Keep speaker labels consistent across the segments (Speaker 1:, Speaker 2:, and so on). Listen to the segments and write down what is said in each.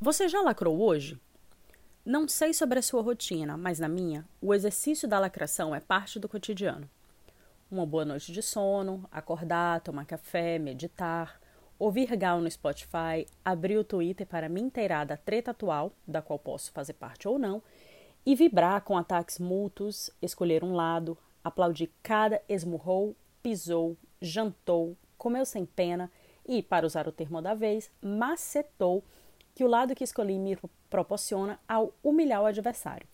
Speaker 1: Você já lacrou hoje? Não sei sobre a sua rotina, mas na minha, o exercício da lacração é parte do cotidiano. Uma boa noite de sono, acordar, tomar café, meditar, ouvir Gal no Spotify, abrir o Twitter para me inteirar da treta atual, da qual posso fazer parte ou não, e vibrar com ataques mútuos, escolher um lado, aplaudir cada esmurrou, pisou, jantou, comeu sem pena e, para usar o termo da vez, macetou que o lado que escolhi me proporciona ao humilhar o adversário.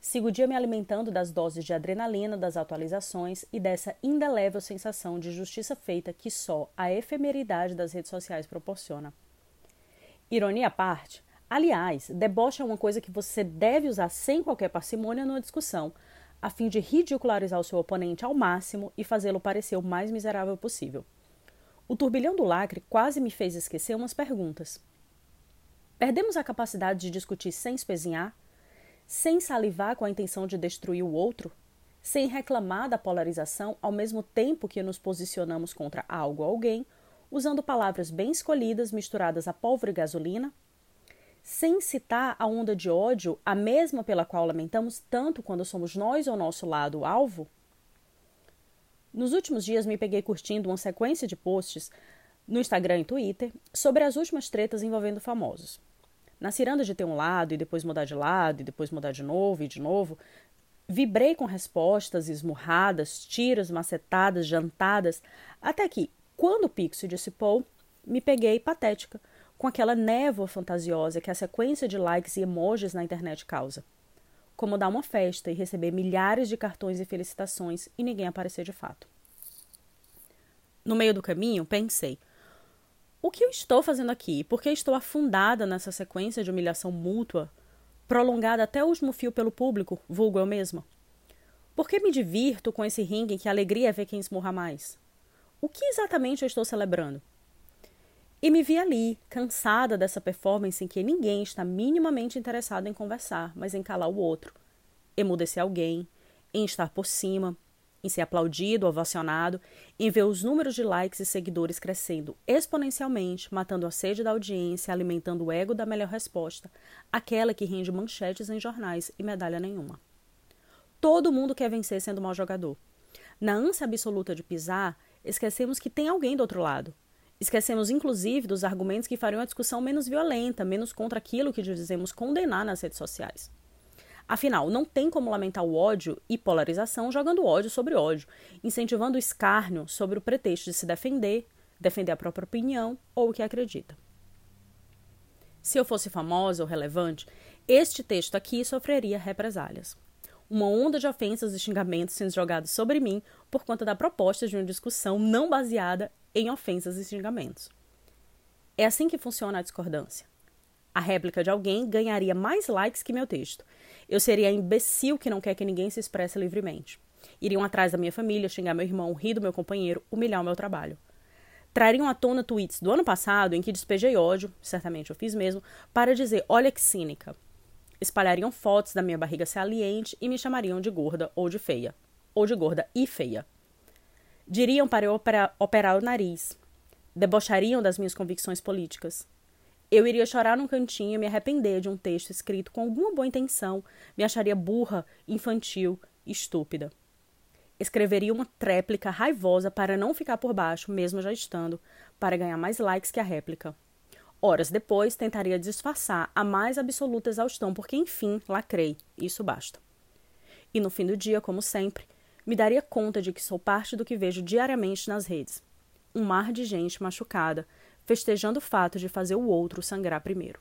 Speaker 1: Sigo o dia me alimentando das doses de adrenalina das atualizações e dessa indelével sensação de justiça feita que só a efemeridade das redes sociais proporciona. Ironia à parte, aliás, deboche é uma coisa que você deve usar sem qualquer parcimônia numa discussão, a fim de ridicularizar o seu oponente ao máximo e fazê-lo parecer o mais miserável possível. O turbilhão do lacre quase me fez esquecer umas perguntas. Perdemos a capacidade de discutir sem espezinhar? Sem salivar com a intenção de destruir o outro? Sem reclamar da polarização ao mesmo tempo que nos posicionamos contra algo ou alguém, usando palavras bem escolhidas misturadas a pólvora e gasolina? Sem citar a onda de ódio, a mesma pela qual lamentamos tanto quando somos nós ou nosso lado o alvo? Nos últimos dias me peguei curtindo uma sequência de posts no Instagram e Twitter sobre as últimas tretas envolvendo famosos. Na ciranda de ter um lado e depois mudar de lado e depois mudar de novo e de novo, vibrei com respostas esmurradas, tiras, macetadas, jantadas, até que, quando o pico se dissipou, me peguei patética, com aquela névoa fantasiosa que a sequência de likes e emojis na internet causa como dar uma festa e receber milhares de cartões e felicitações e ninguém aparecer de fato. No meio do caminho, pensei: o que eu estou fazendo aqui? Por que estou afundada nessa sequência de humilhação mútua, prolongada até o último fio pelo público, vulgo eu mesma? Por que me divirto com esse ringue em que a alegria é ver quem esmurra mais? O que exatamente eu estou celebrando? E me vi ali, cansada dessa performance em que ninguém está minimamente interessado em conversar, mas em calar o outro, emudecer alguém, em estar por cima, em ser aplaudido, ovacionado, em ver os números de likes e seguidores crescendo exponencialmente, matando a sede da audiência, alimentando o ego da melhor resposta, aquela que rende manchetes em jornais e medalha nenhuma. Todo mundo quer vencer sendo mau jogador. Na ânsia absoluta de pisar, esquecemos que tem alguém do outro lado, Esquecemos, inclusive, dos argumentos que fariam a discussão menos violenta, menos contra aquilo que dizemos condenar nas redes sociais. Afinal, não tem como lamentar o ódio e polarização jogando ódio sobre ódio, incentivando o escárnio sobre o pretexto de se defender, defender a própria opinião ou o que acredita. Se eu fosse famosa ou relevante, este texto aqui sofreria represálias. Uma onda de ofensas e xingamentos sendo jogados sobre mim por conta da proposta de uma discussão não baseada em ofensas e xingamentos. É assim que funciona a discordância. A réplica de alguém ganharia mais likes que meu texto. Eu seria a imbecil que não quer que ninguém se expresse livremente. Iriam atrás da minha família, xingar meu irmão, rir do meu companheiro, humilhar o meu trabalho. Trariam à tona tweets do ano passado em que despejei ódio, certamente eu fiz mesmo, para dizer: olha que cínica. Espalhariam fotos da minha barriga saliente e me chamariam de gorda ou de feia. Ou de gorda e feia. Diriam para eu operar, operar o nariz. Debochariam das minhas convicções políticas. Eu iria chorar num cantinho e me arrepender de um texto escrito com alguma boa intenção, me acharia burra, infantil, estúpida. Escreveria uma tréplica raivosa para não ficar por baixo, mesmo já estando, para ganhar mais likes que a réplica. Horas depois, tentaria disfarçar a mais absoluta exaustão, porque enfim lacrei. Isso basta. E no fim do dia, como sempre, me daria conta de que sou parte do que vejo diariamente nas redes. Um mar de gente machucada, festejando o fato de fazer o outro sangrar primeiro.